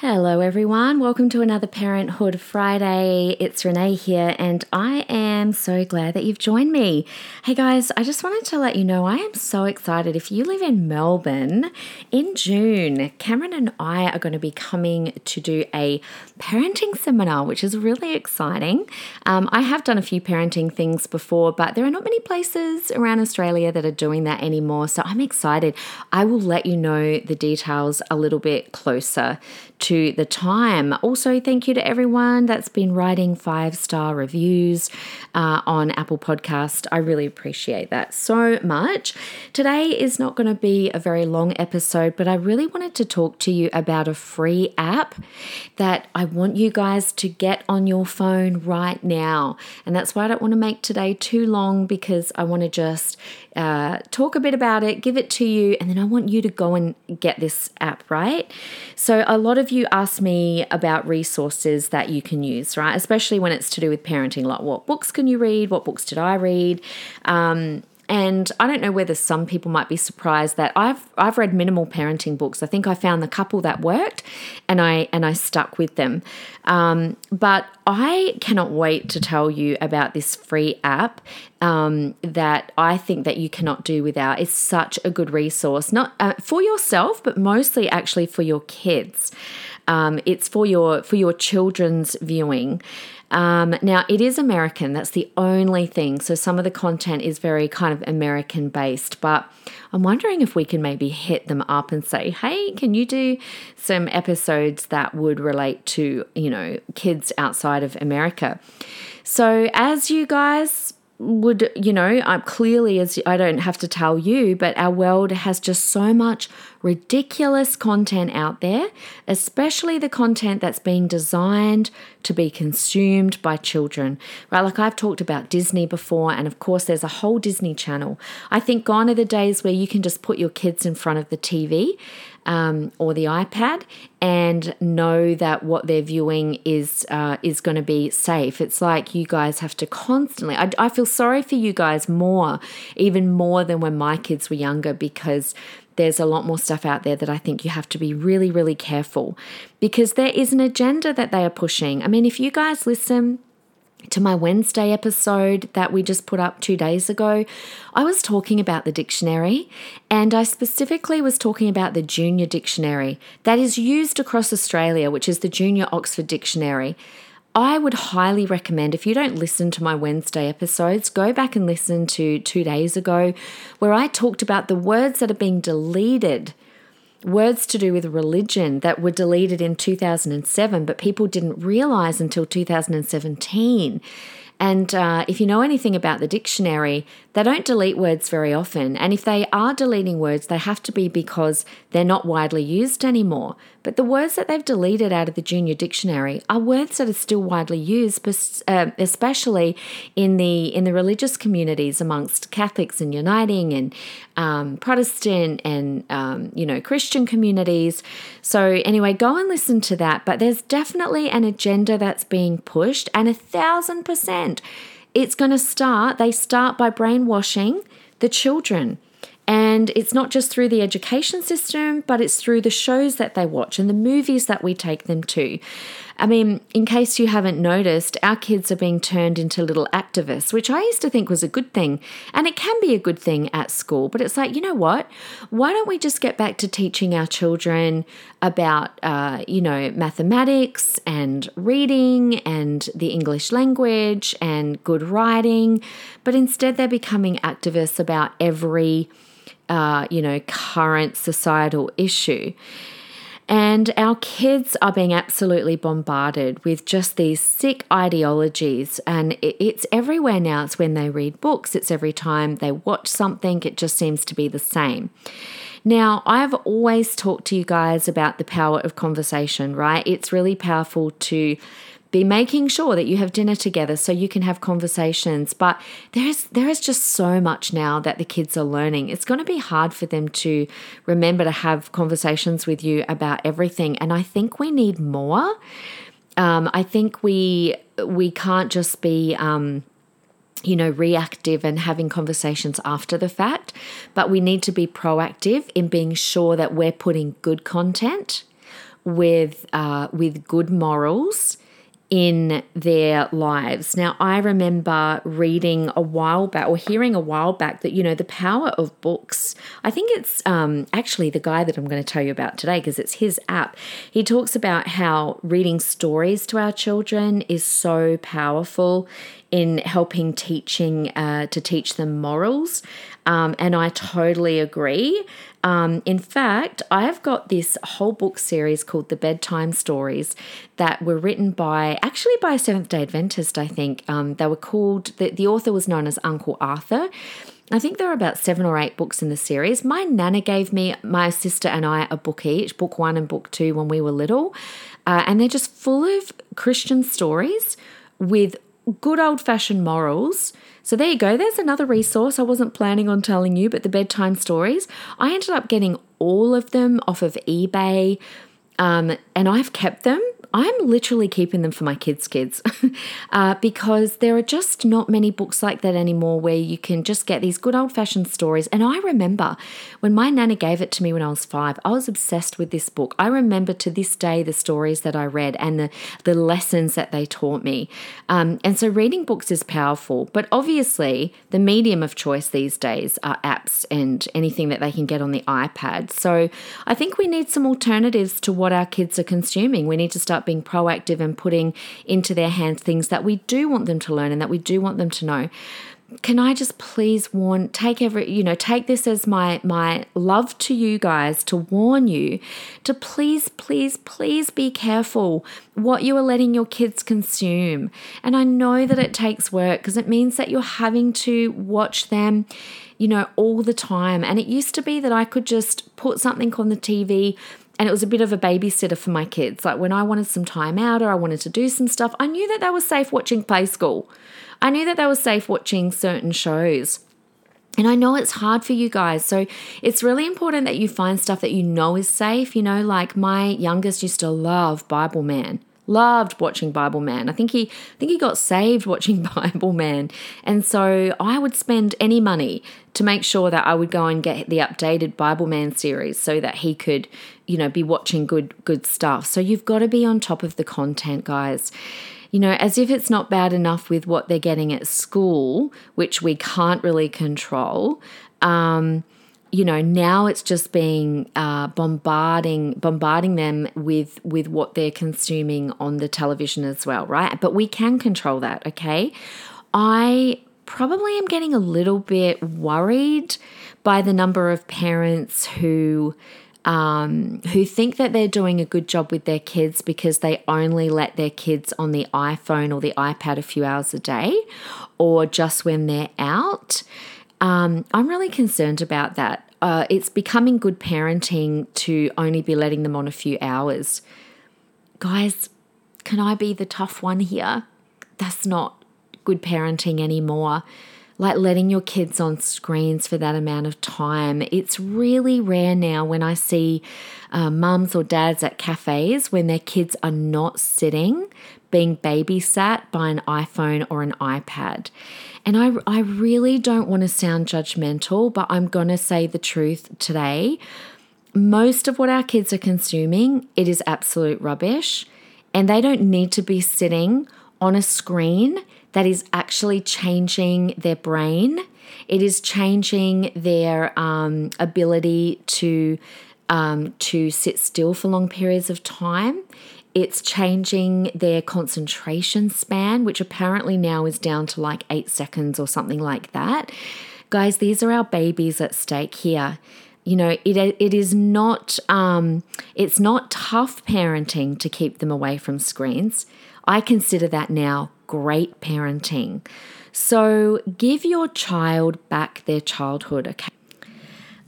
Hello, everyone. Welcome to another Parenthood Friday. It's Renee here, and I am so glad that you've joined me. Hey, guys, I just wanted to let you know I am so excited. If you live in Melbourne in June, Cameron and I are going to be coming to do a parenting seminar, which is really exciting. Um, I have done a few parenting things before, but there are not many places around Australia that are doing that anymore. So I'm excited. I will let you know the details a little bit closer the time. Also, thank you to everyone that's been writing five star reviews uh, on Apple Podcast. I really appreciate that so much. Today is not going to be a very long episode, but I really wanted to talk to you about a free app that I want you guys to get on your phone right now. And that's why I don't want to make today too long because I want to just uh, talk a bit about it, give it to you, and then I want you to go and get this app, right? So, a lot of you ask me about resources that you can use, right? Especially when it's to do with parenting, like what books can you read? What books did I read? Um, and I don't know whether some people might be surprised that I've I've read minimal parenting books. I think I found the couple that worked, and I and I stuck with them. Um, but I cannot wait to tell you about this free app um, that I think that you cannot do without. It's such a good resource, not uh, for yourself, but mostly actually for your kids. Um, it's for your for your children's viewing. Um, now, it is American. That's the only thing. So, some of the content is very kind of American based, but I'm wondering if we can maybe hit them up and say, hey, can you do some episodes that would relate to, you know, kids outside of America? So, as you guys would you know i'm clearly as i don't have to tell you but our world has just so much ridiculous content out there especially the content that's being designed to be consumed by children right? Like i've talked about disney before and of course there's a whole disney channel. I think gone are the days where you can just put your kids in front of the tv um, or the iPad and know that what they're viewing is uh, is going to be safe. It's like you guys have to constantly. I, I feel sorry for you guys more, even more than when my kids were younger, because there's a lot more stuff out there that I think you have to be really, really careful because there is an agenda that they are pushing. I mean, if you guys listen to my Wednesday episode that we just put up two days ago, I was talking about the dictionary and I specifically was talking about the junior dictionary that is used across Australia, which is the Junior Oxford Dictionary. I would highly recommend if you don't listen to my Wednesday episodes, go back and listen to two days ago where I talked about the words that are being deleted words to do with religion that were deleted in 2007, but people didn't realize until 2017. And uh, if you know anything about the dictionary, they don't delete words very often. And if they are deleting words, they have to be because they're not widely used anymore. But the words that they've deleted out of the junior dictionary are words that are still widely used, uh, especially in the in the religious communities amongst Catholics and Uniting and um, Protestant and um, you know Christian communities. So anyway, go and listen to that. But there's definitely an agenda that's being pushed, and a thousand percent it's going to start, they start by brainwashing the children. And it's not just through the education system, but it's through the shows that they watch and the movies that we take them to. I mean, in case you haven't noticed, our kids are being turned into little activists, which I used to think was a good thing. And it can be a good thing at school, but it's like, you know what? Why don't we just get back to teaching our children about, uh, you know, mathematics and reading and the English language and good writing? But instead, they're becoming activists about every, uh, you know, current societal issue. And our kids are being absolutely bombarded with just these sick ideologies. And it's everywhere now. It's when they read books, it's every time they watch something, it just seems to be the same. Now, I've always talked to you guys about the power of conversation, right? It's really powerful to be making sure that you have dinner together so you can have conversations. But there's there is just so much now that the kids are learning. It's going to be hard for them to remember to have conversations with you about everything. And i think we need more. Um, i think we we can't just be um, you know, reactive and having conversations after the fact, but we need to be proactive in being sure that we're putting good content with uh, with good morals in their lives. Now, I remember reading a while back or hearing a while back that, you know, the power of books. I think it's um, actually the guy that I'm going to tell you about today because it's his app. He talks about how reading stories to our children is so powerful in helping teaching uh, to teach them morals. Um, and I totally agree. Um, in fact, I've got this whole book series called The Bedtime Stories that were written by, actually by a Seventh day Adventist, I think. Um, they were called, the, the author was known as Uncle Arthur. I think there are about seven or eight books in the series. My nana gave me, my sister and I, a book each, book one and book two, when we were little. Uh, and they're just full of Christian stories with good old fashioned morals. So there you go. There's another resource I wasn't planning on telling you, but the bedtime stories. I ended up getting all of them off of eBay, um, and I've kept them I'm literally keeping them for my kids' kids uh, because there are just not many books like that anymore where you can just get these good old fashioned stories. And I remember when my nana gave it to me when I was five, I was obsessed with this book. I remember to this day the stories that I read and the, the lessons that they taught me. Um, and so reading books is powerful, but obviously the medium of choice these days are apps and anything that they can get on the iPad. So I think we need some alternatives to what our kids are consuming. We need to start being proactive and putting into their hands things that we do want them to learn and that we do want them to know. Can I just please warn take every you know take this as my my love to you guys to warn you to please please please be careful what you are letting your kids consume. And I know that it takes work because it means that you're having to watch them you know all the time. And it used to be that I could just put something on the TV and it was a bit of a babysitter for my kids. Like when I wanted some time out or I wanted to do some stuff, I knew that they were safe watching Play School. I knew that they were safe watching certain shows. And I know it's hard for you guys. So it's really important that you find stuff that you know is safe. You know, like my youngest used to love Bible Man loved watching Bible Man. I think he I think he got saved watching Bible Man. And so I would spend any money to make sure that I would go and get the updated Bible Man series so that he could, you know, be watching good good stuff. So you've got to be on top of the content, guys. You know, as if it's not bad enough with what they're getting at school, which we can't really control. Um, you know now it's just being uh, bombarding bombarding them with with what they're consuming on the television as well right but we can control that okay i probably am getting a little bit worried by the number of parents who um, who think that they're doing a good job with their kids because they only let their kids on the iPhone or the iPad a few hours a day or just when they're out. Um, I'm really concerned about that. Uh, it's becoming good parenting to only be letting them on a few hours. Guys, can I be the tough one here? That's not good parenting anymore. Like letting your kids on screens for that amount of time. It's really rare now when I see uh, mums or dads at cafes when their kids are not sitting being babysat by an iPhone or an iPad. And I, I really don't want to sound judgmental, but I'm going to say the truth today. Most of what our kids are consuming, it is absolute rubbish. And they don't need to be sitting on a screen that is actually changing their brain. It is changing their um, ability to um, to sit still for long periods of time. It's changing their concentration span, which apparently now is down to like eight seconds or something like that. Guys, these are our babies at stake here. You know, it, it is not um, it's not tough parenting to keep them away from screens. I consider that now great parenting. So give your child back their childhood, okay?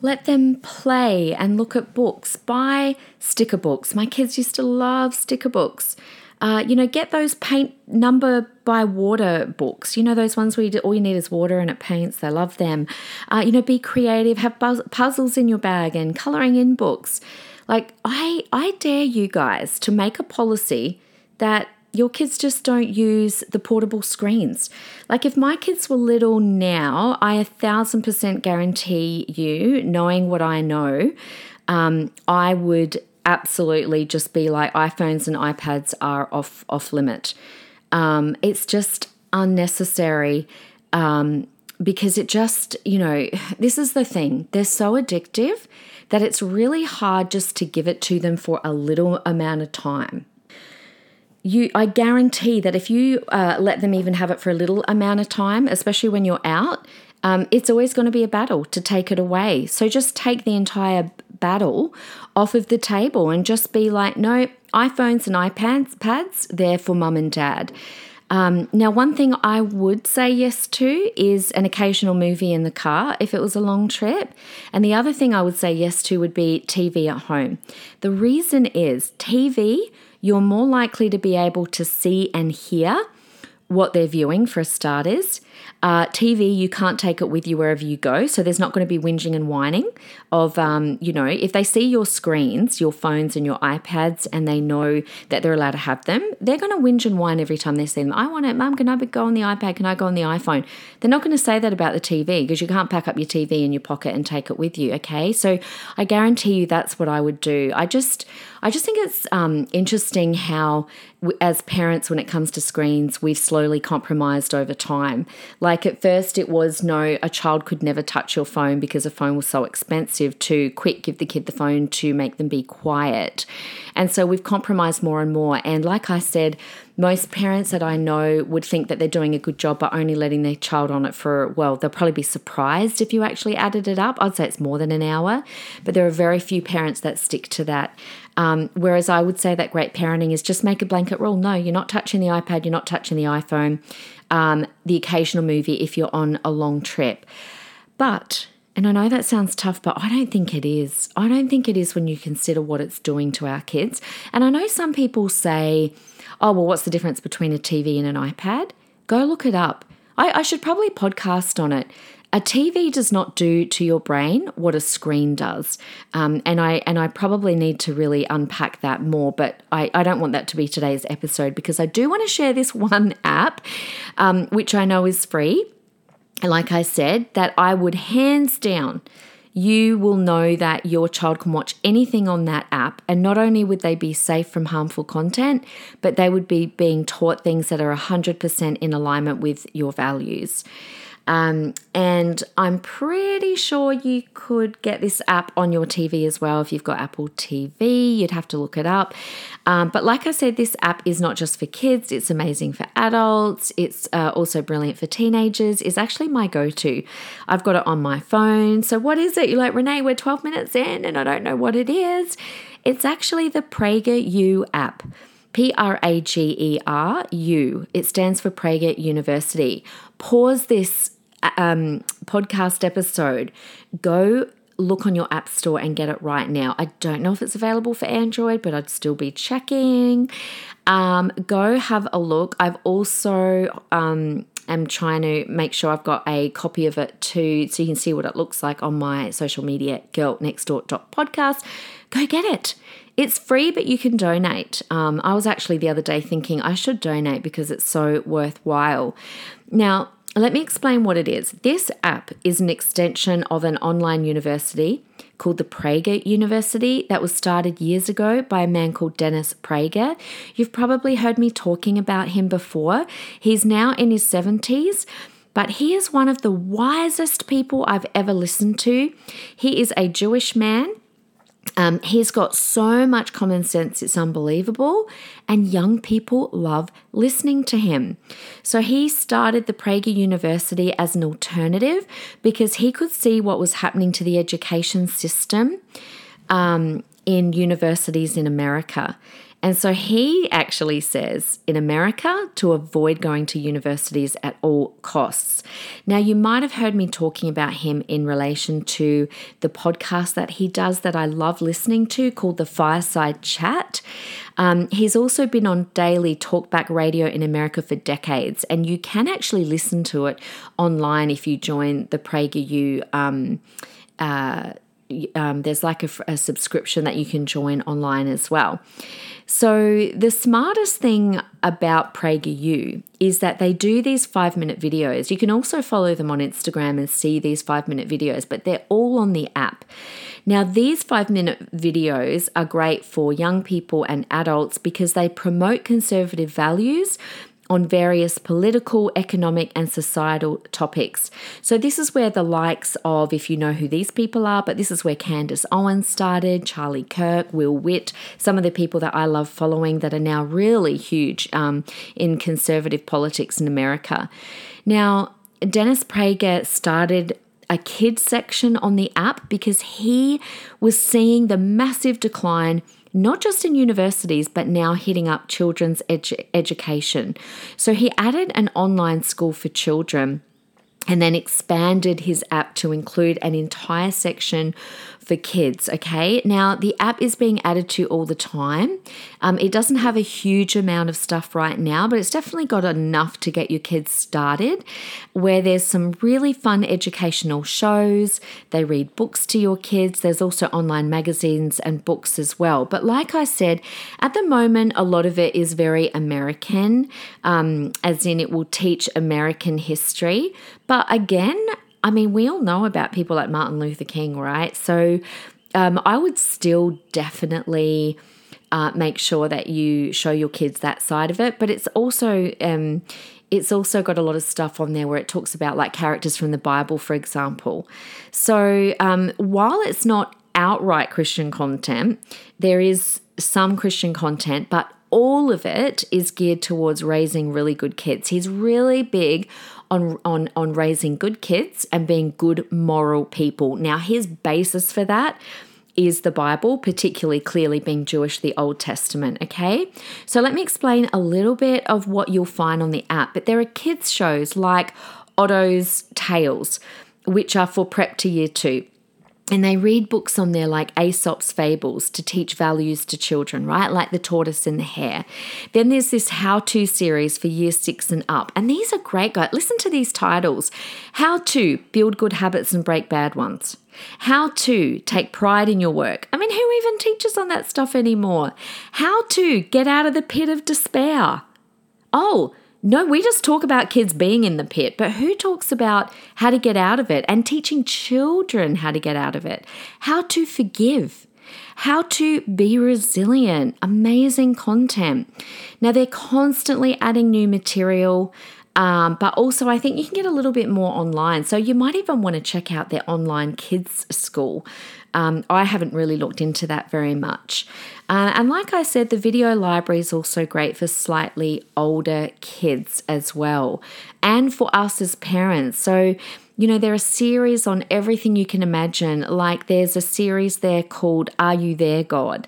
Let them play and look at books. Buy sticker books. My kids used to love sticker books. Uh, you know, get those paint number by water books. You know, those ones where you do, all you need is water and it paints. They love them. Uh, you know, be creative. Have buzz- puzzles in your bag and coloring in books. Like I, I dare you guys to make a policy that your kids just don't use the portable screens. Like, if my kids were little now, I a thousand percent guarantee you, knowing what I know, um, I would absolutely just be like iPhones and iPads are off off limit. Um, it's just unnecessary um, because it just you know this is the thing they're so addictive that it's really hard just to give it to them for a little amount of time you i guarantee that if you uh, let them even have it for a little amount of time especially when you're out um, it's always going to be a battle to take it away so just take the entire battle off of the table and just be like no iphones and ipads pads they're for mum and dad um, now, one thing I would say yes to is an occasional movie in the car if it was a long trip. And the other thing I would say yes to would be TV at home. The reason is TV you're more likely to be able to see and hear what they're viewing for starters. Uh, TV, you can't take it with you wherever you go. So there's not going to be whinging and whining of, um, you know, if they see your screens, your phones and your iPads, and they know that they're allowed to have them, they're going to whinge and whine every time they see them. I want it, Mum, can I go on the iPad? Can I go on the iPhone? They're not going to say that about the TV because you can't pack up your TV in your pocket and take it with you. Okay. So I guarantee you that's what I would do. I just, I just think it's um, interesting how, as parents, when it comes to screens, we've slowly compromised over time. Like at first, it was no, a child could never touch your phone because a phone was so expensive, to quick give the kid the phone to make them be quiet. And so we've compromised more and more. And like I said, most parents that I know would think that they're doing a good job by only letting their child on it for, well, they'll probably be surprised if you actually added it up. I'd say it's more than an hour, but there are very few parents that stick to that. Um, whereas I would say that great parenting is just make a blanket rule. No, you're not touching the iPad, you're not touching the iPhone, um, the occasional movie if you're on a long trip. But and I know that sounds tough, but I don't think it is. I don't think it is when you consider what it's doing to our kids. And I know some people say, oh, well, what's the difference between a TV and an iPad? Go look it up. I, I should probably podcast on it. A TV does not do to your brain what a screen does, um, and I and I probably need to really unpack that more. But I, I don't want that to be today's episode because I do want to share this one app, um, which I know is free. Like I said, that I would hands down you will know that your child can watch anything on that app. And not only would they be safe from harmful content, but they would be being taught things that are 100% in alignment with your values. Um, and I'm pretty sure you could get this app on your TV as well if you've got Apple TV. You'd have to look it up. Um, but like I said, this app is not just for kids, it's amazing for adults. It's uh, also brilliant for teenagers. It's actually my go to. I've got it on my phone. So, what is it? You're like, Renee, we're 12 minutes in and I don't know what it is. It's actually the PragerU app. P R A G E R U. It stands for Prager University. Pause this um, podcast episode, go look on your app store and get it right now. I don't know if it's available for Android, but I'd still be checking. Um, go have a look. I've also um, am trying to make sure I've got a copy of it too, so you can see what it looks like on my social media, girlnextdoor.podcast. Go get it. It's free, but you can donate. Um, I was actually the other day thinking I should donate because it's so worthwhile. Now, let me explain what it is. This app is an extension of an online university called the Prager University that was started years ago by a man called Dennis Prager. You've probably heard me talking about him before. He's now in his 70s. But he is one of the wisest people I've ever listened to. He is a Jewish man um, he's got so much common sense, it's unbelievable. And young people love listening to him. So he started the Prager University as an alternative because he could see what was happening to the education system um, in universities in America. And so he actually says in America to avoid going to universities at all costs. Now, you might have heard me talking about him in relation to the podcast that he does that I love listening to called The Fireside Chat. Um, he's also been on daily talkback radio in America for decades, and you can actually listen to it online if you join the PragerU. Um, uh, um, there's like a, a subscription that you can join online as well. So, the smartest thing about PragerU is that they do these five minute videos. You can also follow them on Instagram and see these five minute videos, but they're all on the app. Now, these five minute videos are great for young people and adults because they promote conservative values on various political, economic, and societal topics. So, this is where the likes of, if you know who these people are, but this is where Candace Owens started, Charlie Kirk, Will Witt, some of the people that I love following that are now really huge um, in conservative politics in America. Now, Dennis Prager started a kids section on the app because he was seeing the massive decline not just in universities, but now hitting up children's edu- education. So he added an online school for children and then expanded his app to include an entire section for kids. Okay, now the app is being added to all the time. Um, it doesn't have a huge amount of stuff right now, but it's definitely got enough to get your kids started. Where there's some really fun educational shows, they read books to your kids. There's also online magazines and books as well. But like I said, at the moment, a lot of it is very American, um, as in it will teach American history. But again, I mean, we all know about people like Martin Luther King, right? So um, I would still definitely uh, make sure that you show your kids that side of it. But it's also um, it's also got a lot of stuff on there where it talks about like characters from the Bible, for example. So um, while it's not outright Christian content, there is some Christian content, but all of it is geared towards raising really good kids. He's really big on, on, on raising good kids and being good moral people. Now, his basis for that is the Bible, particularly clearly being Jewish, the Old Testament. Okay, so let me explain a little bit of what you'll find on the app. But there are kids' shows like Otto's Tales, which are for prep to year two and they read books on there like Aesop's fables to teach values to children, right? Like the tortoise and the hare. Then there's this how to series for year six and up. And these are great, guys. Listen to these titles How to build good habits and break bad ones. How to take pride in your work. I mean, who even teaches on that stuff anymore? How to get out of the pit of despair. Oh, no, we just talk about kids being in the pit, but who talks about how to get out of it and teaching children how to get out of it? How to forgive, how to be resilient, amazing content. Now, they're constantly adding new material. Um, but also, I think you can get a little bit more online. So, you might even want to check out their online kids' school. Um, I haven't really looked into that very much. Uh, and like I said, the video library is also great for slightly older kids as well, and for us as parents. So, you know, there are series on everything you can imagine. Like there's a series there called Are You There, God?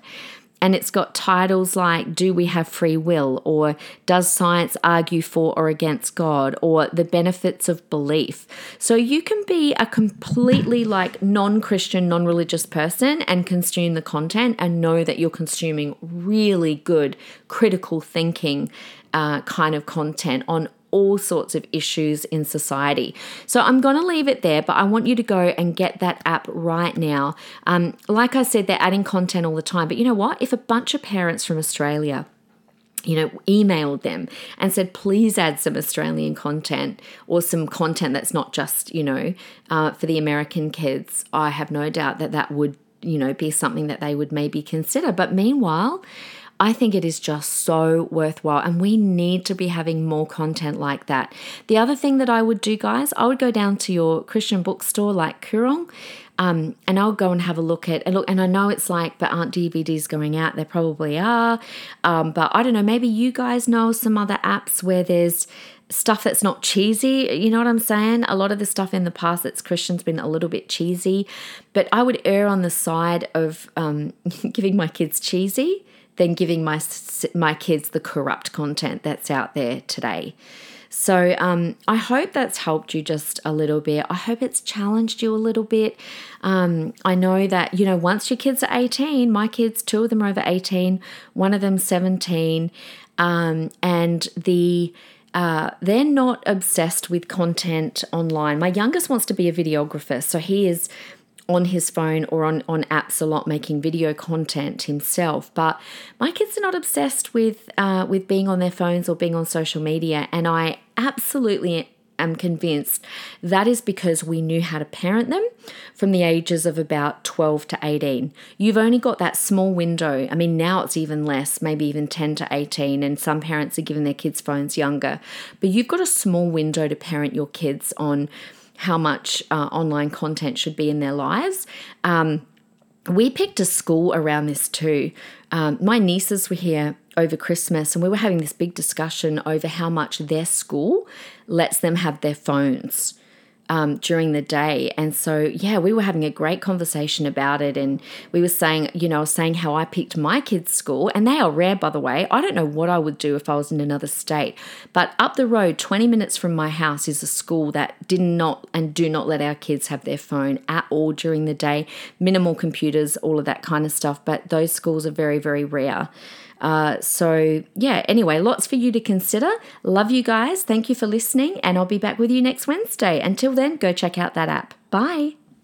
And it's got titles like Do We Have Free Will? or Does Science Argue for or Against God? or The Benefits of Belief. So you can be a completely like non Christian, non religious person and consume the content and know that you're consuming really good critical thinking uh, kind of content on all sorts of issues in society. So I'm going to leave it there, but I want you to go and get that app right now. Um, like I said, they're adding content all the time, but you know what? If a bunch of parents from Australia you know, emailed them and said, please add some Australian content or some content that's not just, you know, uh, for the American kids, I have no doubt that that would, you know, be something that they would maybe consider. But meanwhile, I think it is just so worthwhile, and we need to be having more content like that. The other thing that I would do, guys, I would go down to your Christian bookstore like Koorong. Um, and I'll go and have a look at and look. And I know it's like, but aren't DVDs going out? There probably are. Um, but I don't know. Maybe you guys know some other apps where there's stuff that's not cheesy. You know what I'm saying? A lot of the stuff in the past that's Christian's been a little bit cheesy, but I would err on the side of um, giving my kids cheesy than giving my my kids the corrupt content that's out there today. So um, I hope that's helped you just a little bit. I hope it's challenged you a little bit. Um, I know that, you know, once your kids are 18, my kids, two of them are over 18, one of them 17, um, and the uh, they're not obsessed with content online. My youngest wants to be a videographer, so he is on his phone or on, on apps a lot making video content himself but my kids are not obsessed with uh, with being on their phones or being on social media and i absolutely am convinced that is because we knew how to parent them from the ages of about 12 to 18. You've only got that small window. I mean, now it's even less, maybe even 10 to 18, and some parents are giving their kids phones younger. But you've got a small window to parent your kids on how much uh, online content should be in their lives. Um, we picked a school around this too. Um, my nieces were here over Christmas and we were having this big discussion over how much their school lets them have their phones um, during the day. And so, yeah, we were having a great conversation about it. And we were saying, you know, saying how I picked my kids' school, and they are rare, by the way. I don't know what I would do if I was in another state. But up the road, 20 minutes from my house, is a school that did not and do not let our kids have their phone at all during the day, minimal computers, all of that kind of stuff. But those schools are very, very rare. Uh, so, yeah, anyway, lots for you to consider. Love you guys. Thank you for listening, and I'll be back with you next Wednesday. Until then, go check out that app. Bye.